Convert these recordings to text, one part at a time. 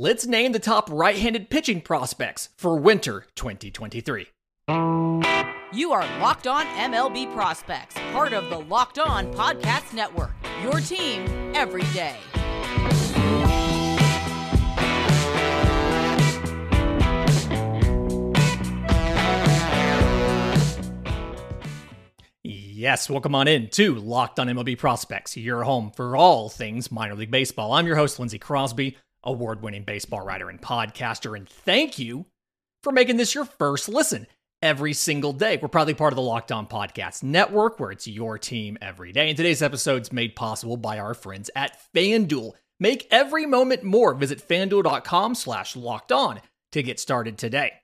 let's name the top right handed pitching prospects for winter 2023. You are Locked On MLB Prospects, part of the Locked On Podcast Network. Your team every day. Yes, welcome on in to Locked On MLB Prospects, your home for all things minor league baseball. I'm your host, Lindsay Crosby, award winning baseball writer and podcaster, and thank you for making this your first listen every single day. We're proudly part of the Locked On Podcast Network, where it's your team every day. And today's episode is made possible by our friends at FanDuel. Make every moment more. Visit fanduel.com slash locked on to get started today.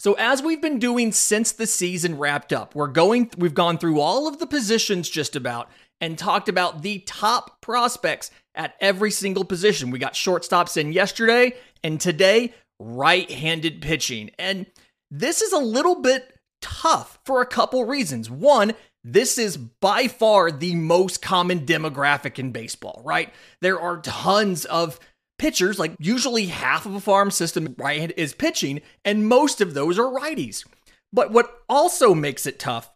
So as we've been doing since the season wrapped up, we're going we've gone through all of the positions just about and talked about the top prospects at every single position. We got shortstops in yesterday and today right-handed pitching. And this is a little bit tough for a couple reasons. One, this is by far the most common demographic in baseball, right? There are tons of pitchers, like usually half of a farm system right is pitching, and most of those are righties. But what also makes it tough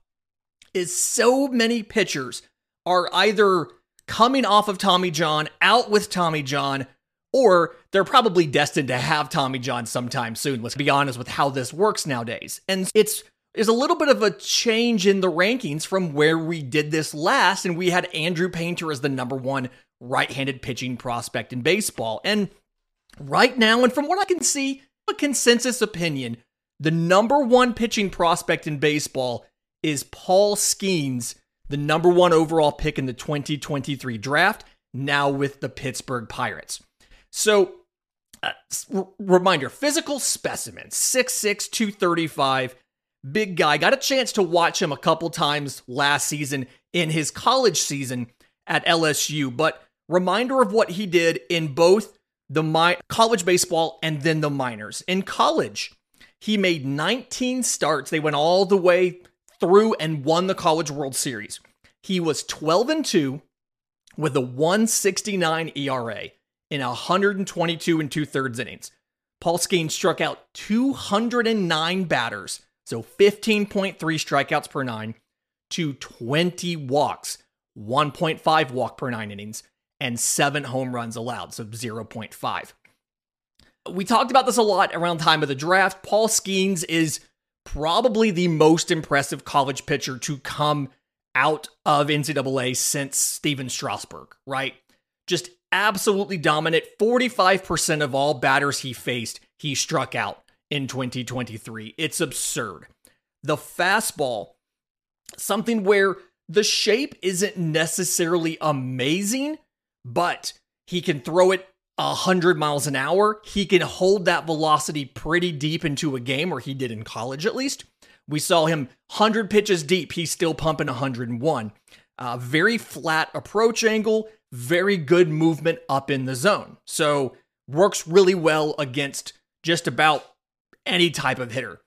is so many pitchers are either coming off of Tommy John, out with Tommy John, or they're probably destined to have Tommy John sometime soon. Let's be honest with how this works nowadays. And it's is a little bit of a change in the rankings from where we did this last, and we had Andrew Painter as the number one right handed pitching prospect in baseball. And right now, and from what I can see, a consensus opinion, the number one pitching prospect in baseball is Paul Skenes, the number one overall pick in the 2023 draft, now with the Pittsburgh Pirates. So, uh, reminder physical specimen, 6'6, 235, big guy. Got a chance to watch him a couple times last season in his college season at LSU, but reminder of what he did in both the mi- college baseball and then the minors. In college, he made 19 starts. They went all the way through and won the College World Series. He was 12 and 2 with a 169 ERA in 122 and two thirds innings. Paul Skenes struck out 209 batters, so 15.3 strikeouts per nine, to 20 walks, 1.5 walk per nine innings, and seven home runs allowed, so 0.5. We talked about this a lot around time of the draft. Paul Skenes is probably the most impressive college pitcher to come out of NCAA since Stephen Strasburg, right? Just absolutely dominant. 45% of all batters he faced, he struck out in 2023. It's absurd. The fastball, something where the shape isn't necessarily amazing, but he can throw it 100 miles an hour. He can hold that velocity pretty deep into a game, or he did in college at least. We saw him 100 pitches deep. He's still pumping 101. Uh, very flat approach angle, very good movement up in the zone. So works really well against just about any type of hitter.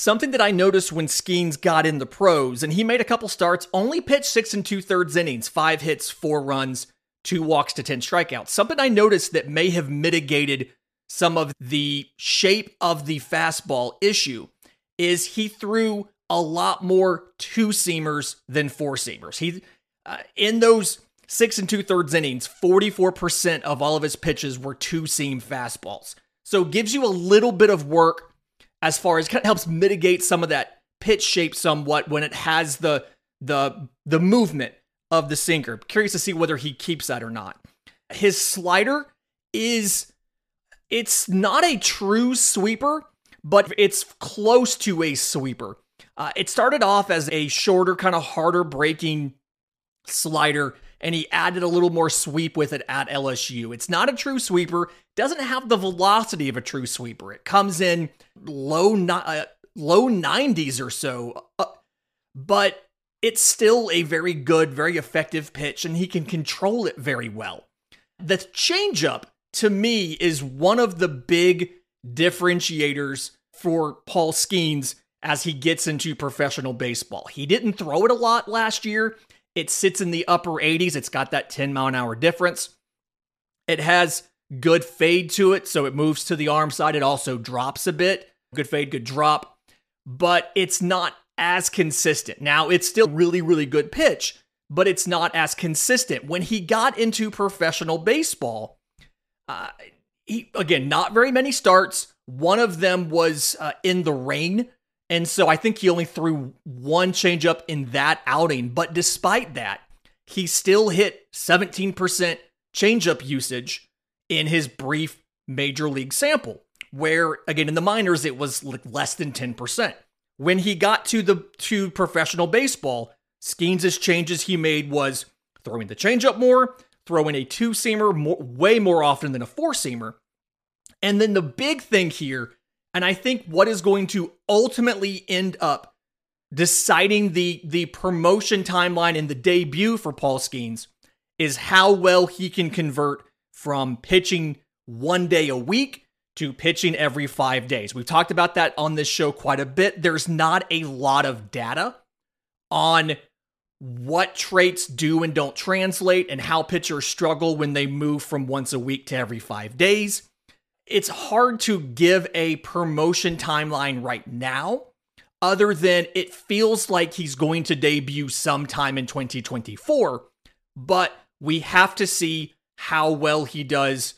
Something that I noticed when Skenes got in the pros, and he made a couple starts, only pitched six and two thirds innings, five hits, four runs, two walks to 10 strikeouts. Something I noticed that may have mitigated some of the shape of the fastball issue is he threw a lot more two seamers than four seamers. He uh, in those six and two thirds innings, 44% of all of his pitches were two seam fastballs. So gives you a little bit of work as far as kind of helps mitigate some of that pitch shape somewhat when it has the the the movement of the sinker. Curious to see whether he keeps that or not. His slider is it's not a true sweeper, but it's close to a sweeper. Uh, it started off as a shorter, kind of harder breaking slider, and he added a little more sweep with it at LSU. It's not a true sweeper, doesn't have the velocity of a true sweeper. It comes in low, uh, low 90s or so, uh, but it's still a very good, very effective pitch, and he can control it very well. The changeup, to me, is one of the big differentiators for Paul Skenes as he gets into professional baseball. He didn't throw it a lot last year. It sits in the upper 80s. It's got that 10 mile an hour difference. It has good fade to it, so it moves to the arm side. It also drops a bit. Good fade, good drop, but it's not as consistent. Now, it's still really, really good pitch, but it's not as consistent. When he got into professional baseball, uh, he again, not very many starts. One of them was uh, in the rain. And so I think he only threw one changeup in that outing. But despite that, he still hit 17% changeup usage in his brief major league sample, where again in the minors it was like less than 10%. When he got to the to professional baseball, Skenes' changes he made was throwing the changeup more, throwing a two seamer way more often than a four seamer. And then the big thing here, and I think what is going to ultimately end up deciding the the promotion timeline and the debut for Paul Skenes is how well he can convert from pitching one day a week to pitching every five days. We've talked about that on this show quite a bit. There's not a lot of data on what traits do and don't translate and how pitchers struggle when they move from once a week to every five days. It's hard to give a promotion timeline right now, other than it feels like he's going to debut sometime in 2024, but we have to see how well he does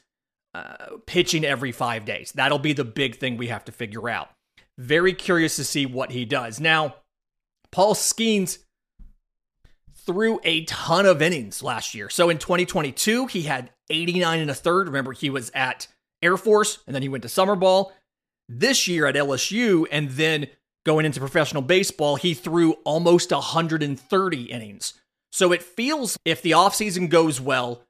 uh, pitching every five days. That'll be the big thing we have to figure out. Very curious to see what he does. Now, Paul Skenes threw a ton of innings last year. So in 2022, he had 89 and a third. Remember, he was at Air Force and then he went to summer ball. This year at LSU and then going into professional baseball, he threw almost 130 innings. So it feels if the offseason goes well,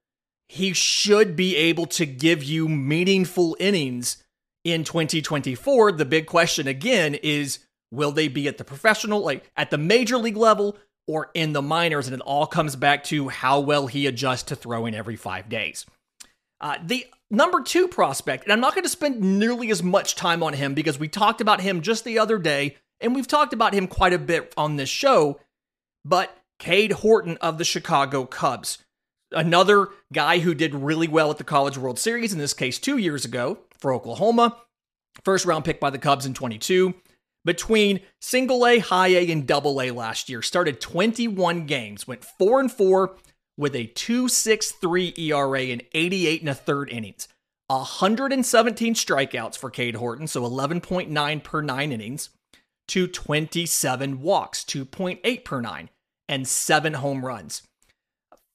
he should be able to give you meaningful innings in 2024. The big question again is will they be at the professional, like at the major league level or in the minors? And it all comes back to how well he adjusts to throwing every five days. Uh, the number two prospect, and I'm not going to spend nearly as much time on him because we talked about him just the other day, and we've talked about him quite a bit on this show, but Cade Horton of the Chicago Cubs. Another guy who did really well at the College World Series, in this case two years ago for Oklahoma. First round pick by the Cubs in 22. Between single A, high A, and double A last year, started 21 games, went 4 and 4 with a 2.63 ERA in 88 and a third innings. 117 strikeouts for Cade Horton, so 11.9 per 9 innings, to 27 walks, 2.8 per 9, and 7 home runs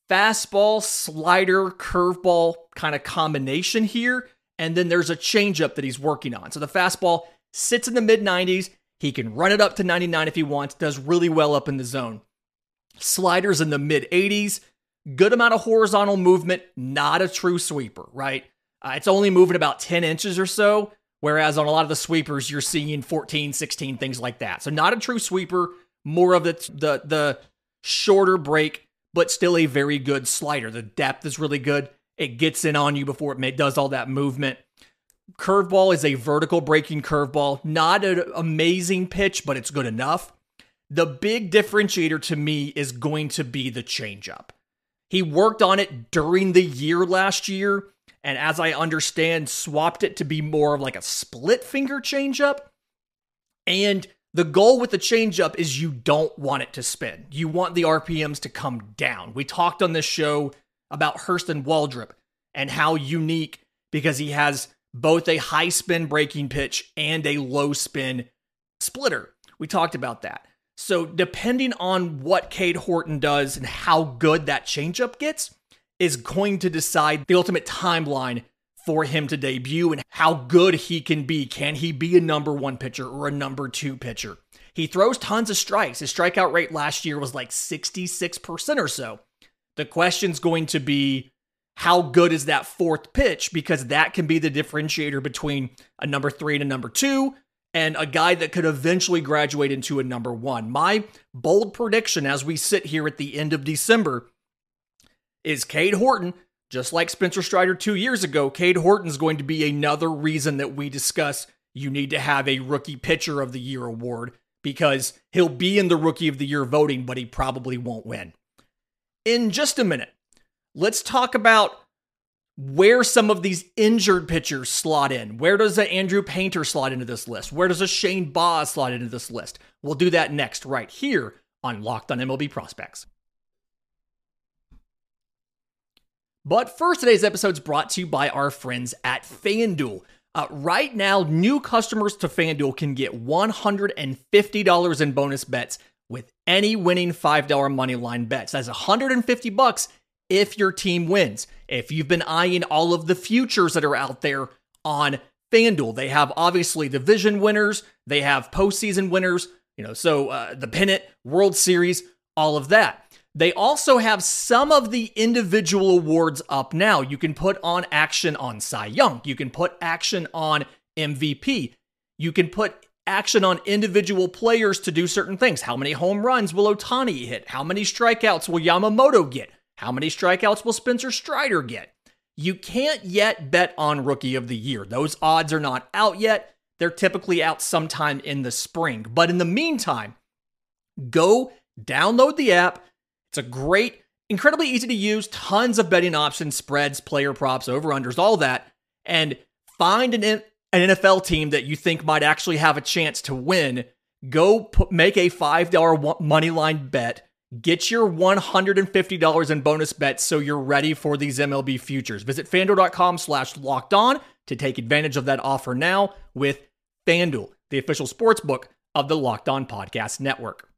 fastball, slider, curveball kind of combination here. And then there's a changeup that he's working on. So the fastball sits in the mid 90s. He can run it up to 99 if he wants, does really well up in the zone. Sliders in the mid 80s, good amount of horizontal movement, not a true sweeper, right? Uh, it's only moving about 10 inches or so, whereas on a lot of the sweepers, you're seeing 14, 16, things like that. So not a true sweeper, more of the, the, the shorter break but still a very good slider. The depth is really good. It gets in on you before it does all that movement. Curveball is a vertical breaking curveball. Not an amazing pitch, but it's good enough. The big differentiator to me is going to be the changeup. He worked on it during the year last year, and as I understand, swapped it to be more of like a split finger changeup. And the goal with the changeup is you don't want it to spin. You want the RPMs to come down. We talked on this show about Hurston Waldrep and how unique because he has both a high spin breaking pitch and a low spin splitter. We talked about that. So, depending on what Cade Horton does and how good that changeup gets, is going to decide the ultimate timeline for him to debut and how good he can be. Can he be a number one pitcher or a number two pitcher? He throws tons of strikes. His strikeout rate last year was like 66% or so. The question's going to be how good is that fourth pitch? Because that can be the differentiator between a number three and a number two, and a guy that could eventually graduate into a number one. My bold prediction as we sit here at the end of December is Cade Horton just like Spencer Strider two years ago, Cade Horton's going to be another reason that we discuss you need to have a Rookie Pitcher of the Year award because he'll be in the Rookie of the Year voting, but he probably won't win. In just a minute, let's talk about where some of these injured pitchers slot in. Where does a Andrew Painter slot into this list? Where does a Shane Baz slot into this list? We'll do that next, right here on Locked on MLB Prospects. But first, today's episode is brought to you by our friends at FanDuel. Uh, right now, new customers to FanDuel can get $150 in bonus bets with any winning $5 money line bets. That's 150 bucks if your team wins. If you've been eyeing all of the futures that are out there on FanDuel, they have obviously division winners, they have postseason winners, you know, so uh, the pennant, World Series, all of that. They also have some of the individual awards up now. You can put on action on Cy Young. You can put action on MVP. You can put action on individual players to do certain things. How many home runs will Ohtani hit? How many strikeouts will Yamamoto get? How many strikeouts will Spencer Strider get? You can't yet bet on Rookie of the Year. Those odds are not out yet. They're typically out sometime in the spring. But in the meantime, go download the app it's a great, incredibly easy to use, tons of betting options, spreads, player props, over unders, all that, and find an an NFL team that you think might actually have a chance to win. Go put, make a five dollar money line bet. Get your $150 in bonus bets so you're ready for these MLB futures. Visit fanduel.com slash locked on to take advantage of that offer now with FanDuel, the official sports book of the Locked On Podcast Network.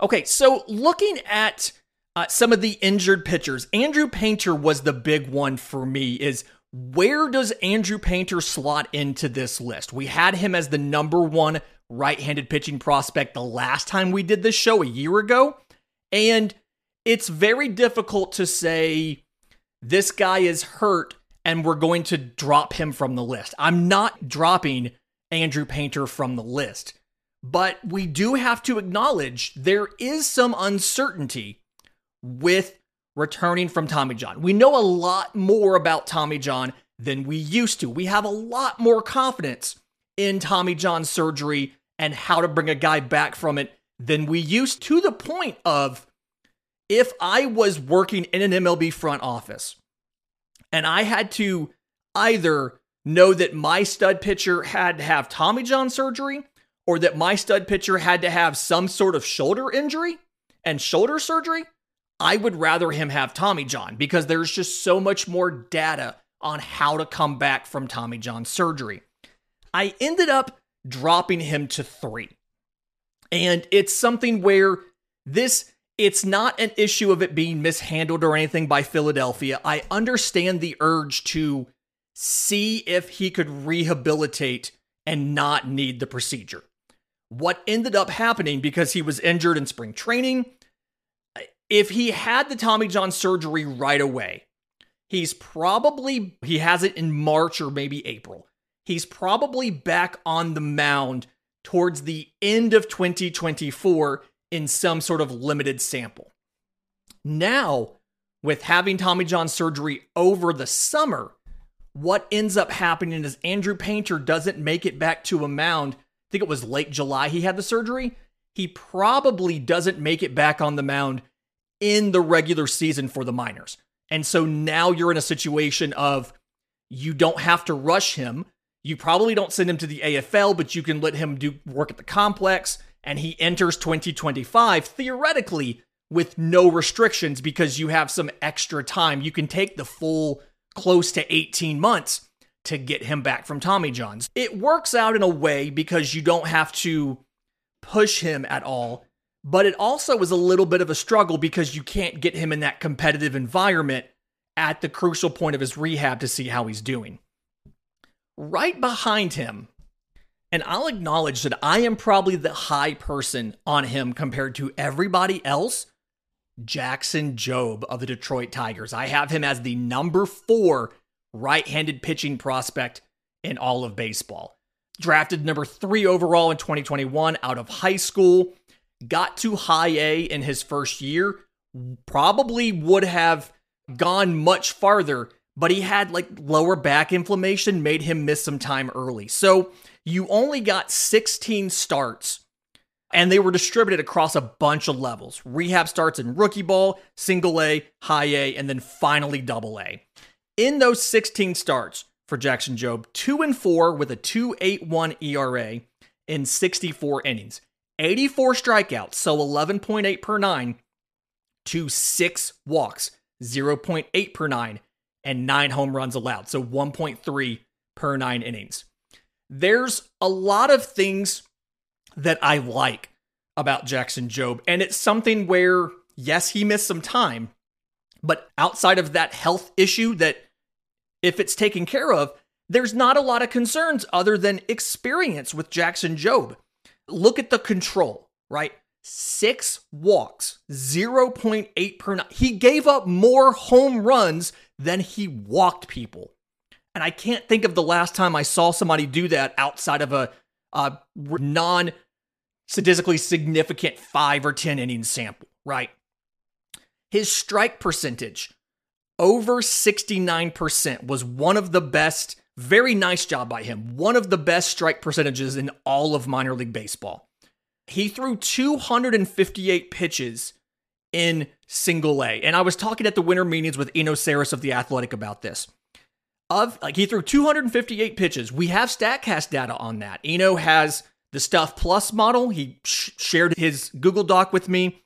Okay, so looking at uh, some of the injured pitchers, Andrew Painter was the big one for me. Is where does Andrew Painter slot into this list? We had him as the number one right handed pitching prospect the last time we did this show a year ago. And it's very difficult to say this guy is hurt and we're going to drop him from the list. I'm not dropping Andrew Painter from the list. But we do have to acknowledge there is some uncertainty with returning from Tommy John. We know a lot more about Tommy John than we used to. We have a lot more confidence in Tommy John surgery and how to bring a guy back from it than we used to the point of if I was working in an MLB front office and I had to either know that my stud pitcher had to have Tommy John surgery or that my stud pitcher had to have some sort of shoulder injury and shoulder surgery, I would rather him have Tommy John because there's just so much more data on how to come back from Tommy John surgery. I ended up dropping him to three. And it's something where this, it's not an issue of it being mishandled or anything by Philadelphia. I understand the urge to see if he could rehabilitate and not need the procedure what ended up happening because he was injured in spring training. If he had the Tommy John surgery right away, he's probably, he has it in March or maybe April. He's probably back on the mound towards the end of 2024 in some sort of limited sample. Now, with having Tommy John surgery over the summer, what ends up happening is Andrew Painter doesn't make it back to a mound I think it was late July he had the surgery. He probably doesn't make it back on the mound in the regular season for the minors. And so now you're in a situation of you don't have to rush him. You probably don't send him to the AFL, but you can let him do work at the complex and he enters 2025 theoretically with no restrictions because you have some extra time. You can take the full close to 18 months to get him back from Tommy John's. It works out in a way because you don't have to push him at all, but it also is a little bit of a struggle because you can't get him in that competitive environment at the crucial point of his rehab to see how he's doing. Right behind him, and I'll acknowledge that I am probably the high person on him compared to everybody else. Jackson Jobe of the Detroit Tigers. I have him as the number four right handed pitching prospect in all of baseball. Drafted number three overall in 2021 out of high school, got to high A in his first year, probably would have gone much farther, but he had like lower back inflammation, made him miss some time early. So you only got 16 starts And they were distributed across a bunch of levels. Rehab starts in rookie ball, single A, high A, and then finally double A. In those 16 starts for Jackson Jobe, 2 and 4 with a 2.81 ERA in 64 innings. 84 strikeouts, so 11.8 per 9 to 6 walks, 0.8 per 9 and 9 home runs allowed, so 1.3 per 9 innings. There's a lot of things that I like about Jackson Jobe. and it's something where, yes, he missed some time, but outside of that health issue, that if it's taken care of, there's not a lot of concerns other than experience with Jackson Jobe. Look at the control, right? Six walks, 0.8 per nine. He gave up more home runs than he walked people. And I can't think of the last time I saw somebody do that outside of a, a non statistically significant five or 10 inning sample, right? His strike percentage, over 69%, was one of the best. Very nice job by him. One of the best strike percentages in all of minor league baseball. He threw 258 pitches in single A. And I was talking at the winter meetings with Eno Sarris of The Athletic about this of like he threw 258 pitches. We have Statcast data on that. Eno has the Stuff Plus model. He sh- shared his Google Doc with me.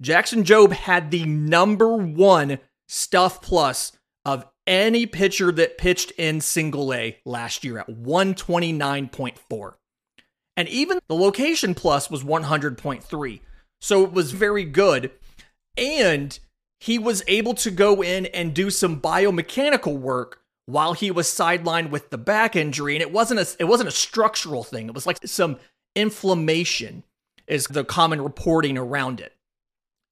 Jackson Jobe had the number one Stuff Plus of any pitcher that pitched in single A last year at 129.4. And even the location plus was 100.3. So it was very good. And he was able to go in and do some biomechanical work while he was sidelined with the back injury. And it wasn't a it wasn't a structural thing. It was like some inflammation is the common reporting around it.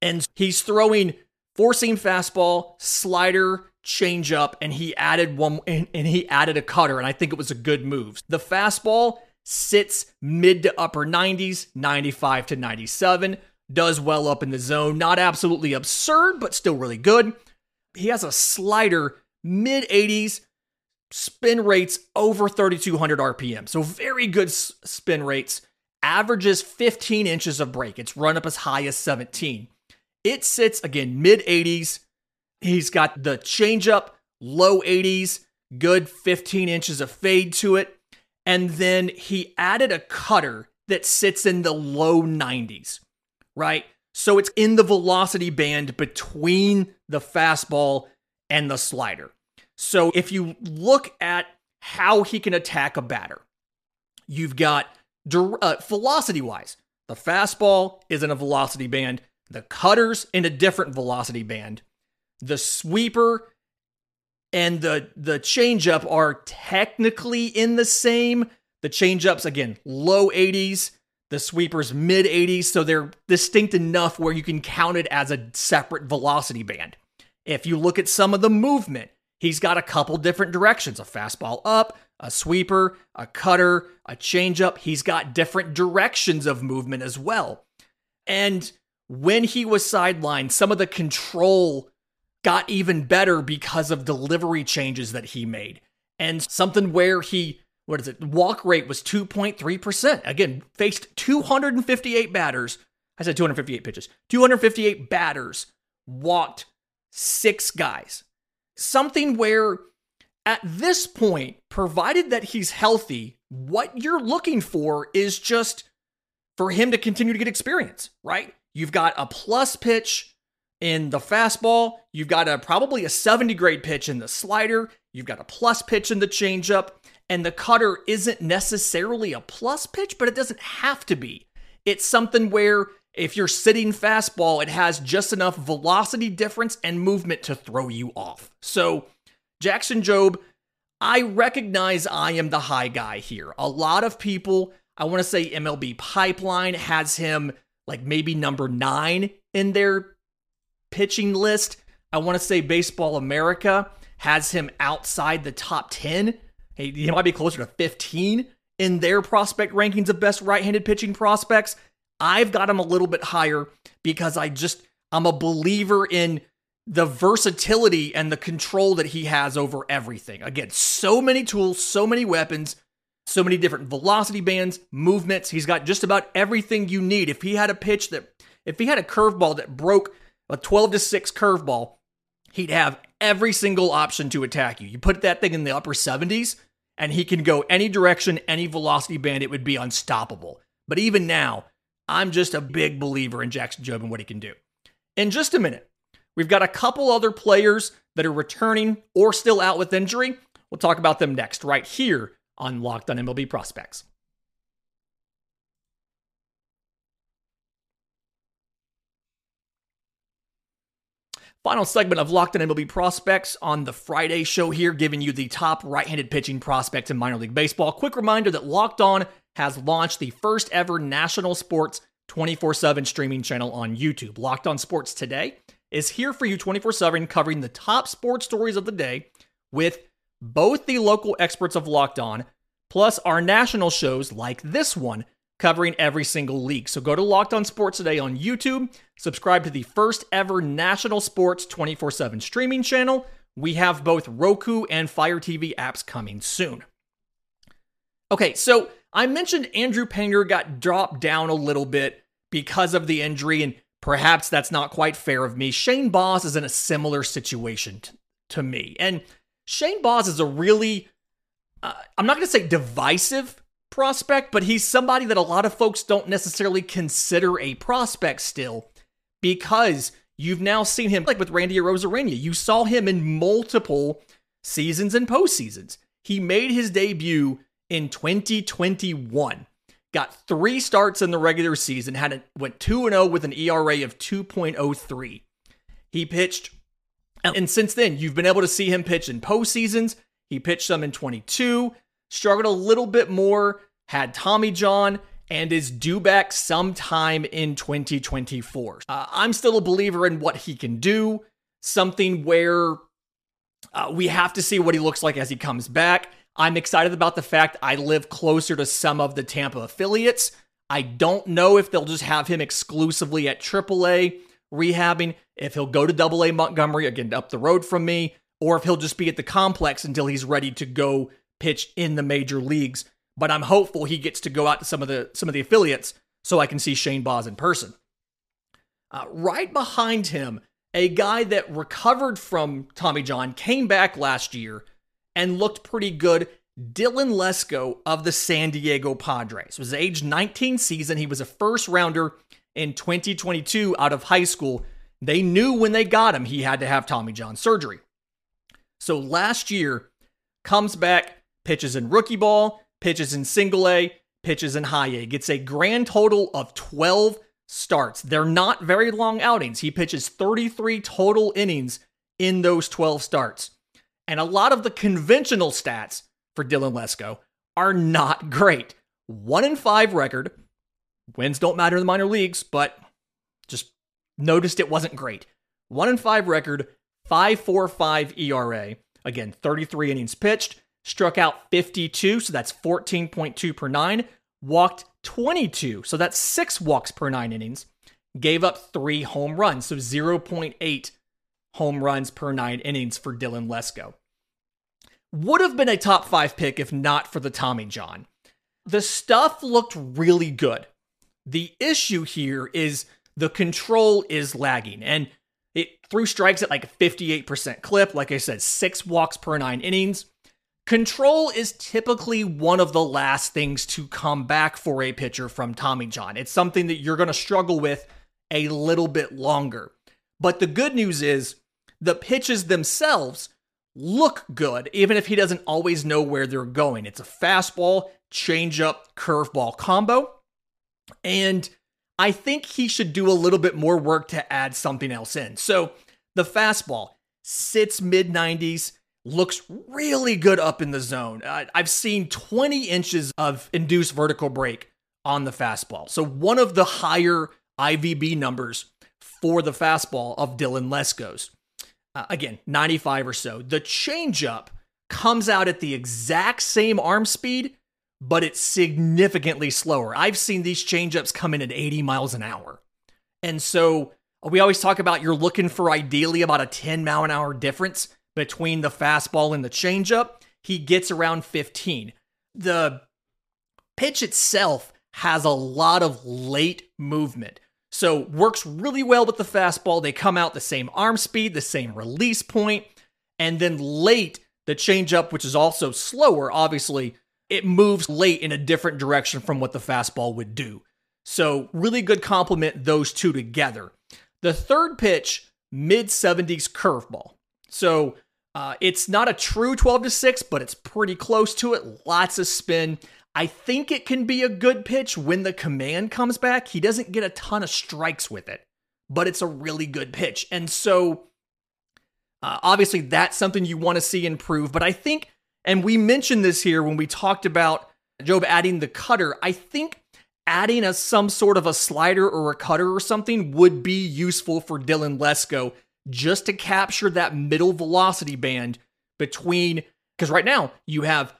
And he's throwing four seam fastball slider changeup and he added one and, and he added a cutter. And i think it was a good move. The fastball sits mid to upper 90s 95 to 97 does well up in the zone not absolutely absurd but still really good he has a slider mid 80s, spin rates over 3,200 RPM. So very good spin rates. Averages 15 inches of break. It's run up as high as 17. It sits again mid 80s. He's got the changeup, low 80s, good 15 inches of fade to it. And then he added a cutter that sits in the low 90s, right? So it's in the velocity band between the fastball and the slider. So if you look at how he can attack a batter, you've got uh, velocity wise, the fastball is in a velocity band, the cutter's in a different velocity band, the sweeper and the the changeup are technically in the same. The changeups again, low 80s, the sweepers mid 80s, so they're distinct enough where you can count it as a separate velocity band. If you look at some of the movement, he's got a couple different directions a fastball up, a sweeper, a cutter, a changeup. He's got different directions of movement as well. And when he was sidelined, some of the control got even better because of delivery changes that he made. And something where he, what is it, walk rate was 2.3%. Again, faced 258 batters. I said 258 pitches. 258 batters walked six guys. Something where at this point, provided that he's healthy, what you're looking for is just for him to continue to get experience, right? You've got a plus pitch in the fastball, you've got a probably a 70 grade pitch in the slider, you've got a plus pitch in the changeup, and the cutter isn't necessarily a plus pitch, but it doesn't have to be. It's something where if you're sitting fastball, it has just enough velocity difference and movement to throw you off. So, Jackson Jobe, I recognize I am the high guy here. A lot of people, I want to say MLB Pipeline has him like maybe number nine in their pitching list. I want to say Baseball America has him outside the top 10. He might be closer to 15 in their prospect rankings of best right handed pitching prospects. I've got him a little bit higher because I just, I'm a believer in the versatility and the control that he has over everything. Again, so many tools, so many weapons, so many different velocity bands, movements. He's got just about everything you need. If he had a pitch that, if he had a curveball that broke a 12 to 6 curveball, he'd have every single option to attack you. You put that thing in the upper 70s, and he can go any direction, any velocity band, it would be unstoppable. But even now, I'm just a big believer in Jackson Jobe and what he can do. In just a minute, we've got a couple other players that are returning or still out with injury. We'll talk about them next, right here on Locked on MLB Prospects. Final segment of Locked on MLB Prospects on the Friday show here, giving you the top right handed pitching prospects in minor league baseball. Quick reminder that Locked On has launched the first ever national sports 24 7 streaming channel on YouTube. Locked On Sports Today is here for you 24 7, covering the top sports stories of the day with both the local experts of Locked On, plus our national shows like this one, covering every single league. So go to Locked On Sports Today on YouTube, subscribe to the first ever national sports 24 7 streaming channel. We have both Roku and Fire TV apps coming soon. Okay, so I mentioned Andrew Painter got dropped down a little bit because of the injury, and perhaps that's not quite fair of me. Shane Baz is in a similar situation t- to me. And Shane Baz is a really, uh, I'm not going to say divisive prospect, but he's somebody that a lot of folks don't necessarily consider a prospect still because you've now seen him, like with Randy Arozarena, you saw him in multiple seasons and postseasons. He made his debut in 2021. Got three starts in the regular season, had a, went 2 0 with an ERA of 2.03. He pitched, and since then, you've been able to see him pitch in postseasons. He pitched some in 22, struggled a little bit more, had Tommy John, and is due back sometime in 2024. Uh, I'm still a believer in what he can do, something where uh, we have to see what he looks like as he comes back. I'm excited about the fact I live closer to some of the Tampa affiliates. I don't know if they'll just have him exclusively at AAA rehabbing, if he'll go to AA Montgomery, again, up the road from me, or if he'll just be at the complex until he's ready to go pitch in the major leagues. But I'm hopeful he gets to go out to some of the some of the affiliates so I can see Shane Baz in person. Uh, right behind him, a guy that recovered from Tommy John came back last year and looked pretty good. Dylan Lesko of the San Diego Padres was age 19 season. He was a first rounder in 2022 out of high school. They knew when they got him he had to have Tommy John surgery. So last year comes back, pitches in rookie ball, pitches in single A, pitches in high A, gets a grand total of 12 starts. They're not very long outings. He pitches 33 total innings in those 12 starts. And a lot of the conventional stats for Dylan Lesko are not great. One in five record. Wins don't matter in the minor leagues, but just noticed it wasn't great. One in five record, 5.45 ERA. Again, 33 innings pitched, struck out 52, so that's 14.2 per nine. Walked 22, so that's six walks per nine innings. Gave up three home runs, so 0.8 home runs per nine innings for Dylan Lesko would have been a top five pick if not for the Tommy John. The stuff looked really good. The issue here is the control is lagging and it threw strikes at like a 58% clip. Like I said, six walks per nine innings. Control is typically one of the last things to come back for a pitcher from Tommy John. It's something that you're going to struggle with a little bit longer. But the good news is the pitches themselves look good, even if he doesn't always know where they're going. It's a fastball, changeup, curveball combo. And I think he should do a little bit more work to add something else in. So the fastball sits mid 90s, looks really good up in the zone. I've seen 20 inches of induced vertical break on the fastball. So one of the higher IVB numbers for the fastball of Dylan Lesko's uh, again, 95 or so. The changeup comes out at the exact same arm speed, but it's significantly slower. I've seen these changeups come in at 80 miles an hour. And so we always talk about you're looking for ideally about a 10 mile an hour difference between the fastball and the changeup. He gets around 15. The pitch itself has a lot of late movement. So works really well with the fastball. They come out the same arm speed, the same release point, and then late the changeup, which is also slower, obviously, it moves late in a different direction from what the fastball would do. So really good complement those two together. The third pitch, mid 70s curveball. So uh, it's not a true 12 to 6, but it's pretty close to it. Lots of spin. I think it can be a good pitch when the command comes back. He doesn't get a ton of strikes with it, but it's a really good pitch. And so, uh, obviously, that's something you want to see improve. But I think, and we mentioned this here when we talked about Jobe adding the cutter, I think adding a some sort of a slider or a cutter or something would be useful for Dylan Lesko just to capture that middle velocity band between because right now you have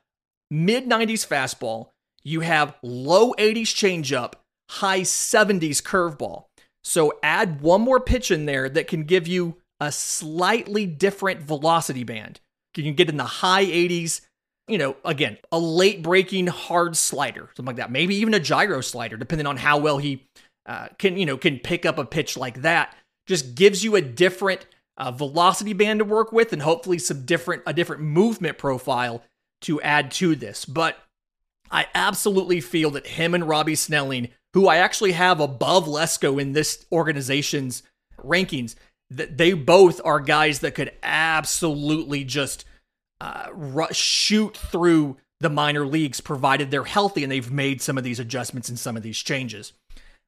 mid 90s fastball, you have low 80s changeup, high 70s curveball. So add one more pitch in there that can give you a slightly different velocity band. Can You get in the high 80s, you know, again, a late breaking hard slider, something like that. Maybe even a gyro slider, depending on how well he uh, can, you know, can pick up a pitch like that. Just gives you a different uh, velocity band to work with, and hopefully some different a different movement profile to add to this. But I absolutely feel that him and Robbie Snelling, who I actually have above Lesko in this organization's rankings, that they both are guys that could absolutely just uh, shoot through the minor leagues, provided they're healthy and they've made some of these adjustments and some of these changes.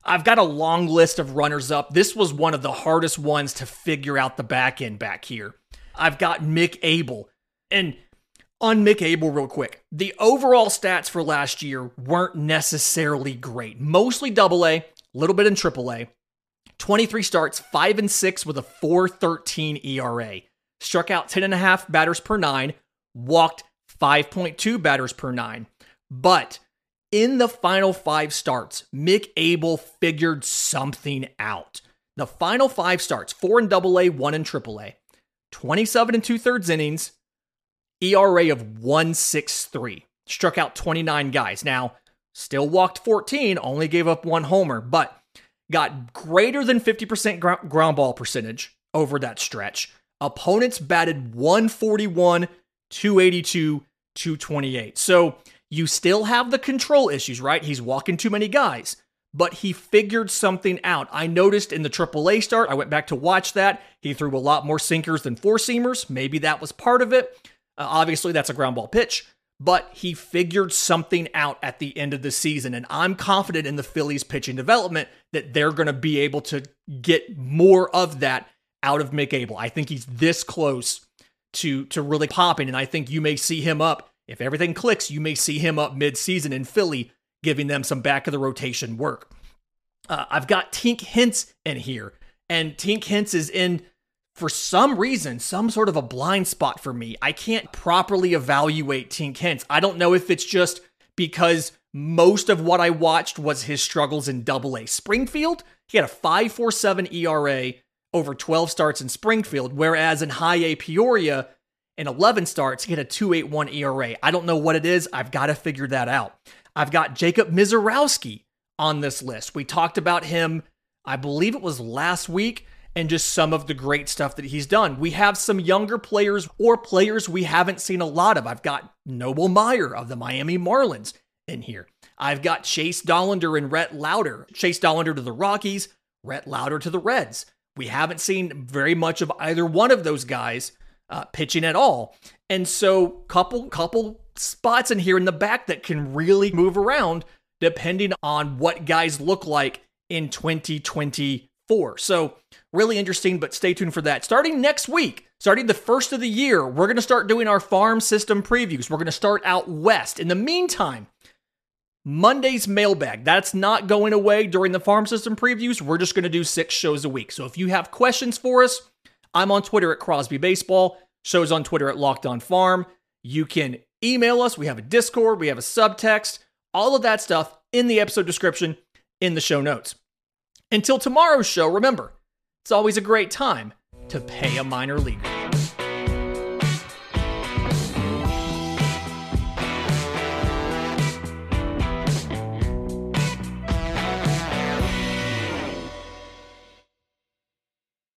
I've got a long list of runners up. This was one of the hardest ones to figure out the back end back here. I've got Mick Abel. And on Mick Abel, real quick, the overall stats for last year weren't necessarily great. Mostly double A, a little bit in triple A. 23 starts, 5 and 6 with a 413 ERA. Struck out 10.5 batters per nine, walked 5.2 batters per nine. But in the final five starts, Mick Abel figured something out. The final five starts, four in double A, one in triple A, 27 and two thirds innings, ERA of 163. Struck out 29 guys. Now, still walked 14, only gave up one homer, but got greater than 50% ground ball percentage over that stretch. Opponents batted 141, 282, 228. So you still have the control issues, right? He's walking too many guys, but he figured something out. I noticed in the AAA start, I went back to watch that. He threw a lot more sinkers than four seamers. Maybe that was part of it. Uh, obviously, that's a ground ball pitch, but he figured something out at the end of the season. And I'm confident in the Phillies pitching development that they're going to be able to get more of that out of Mick Abel. I think he's this close to, to really popping. And I think you may see him up. If everything clicks, you may see him up mid-season in Philly, giving them some back of the rotation work. Uh, I've got Tink Hence in here, and Tink Hence is in for some reason, some sort of a blind spot for me. I can't properly evaluate Tink Hence. I don't know if it's just because most of what I watched was his struggles in double A. Springfield, he had a 5.47 ERA over 12 starts in Springfield, whereas in high A Peoria, in 11 starts, had a 2.81 ERA. I don't know what it is. I've got to figure that out. I've got Jacob Misiorowski on this list. We talked about him, I believe it was last week and just some of the great stuff that he's done. We have some younger players or players we haven't seen a lot of. I've got Noble Meyer of the Miami Marlins in here. I've got Chase Dollander and Rhett Lowder. Chase Dollander to the Rockies, Rhett Lowder to the Reds. We haven't seen very much of either one of those guys uh, pitching at all. And so, couple couple spots in here in the back that can really move around depending on what guys look like in 2024. So, Really interesting, but stay tuned for that. Starting next week, starting the first of the year, we're going to start doing our farm system previews. We're going to start out west. In the meantime, Monday's mailbag. That's not going away during the farm system previews. We're just going to do six shows a week. So if you have questions for us, I'm on Twitter at Crosby Baseball. Shows on Twitter at Locked On Farm. You can email us. We have a Discord. We have a subtext. All of that stuff in the episode description in the show notes. Until tomorrow's show, remember it's always a great time to pay a minor leaguer.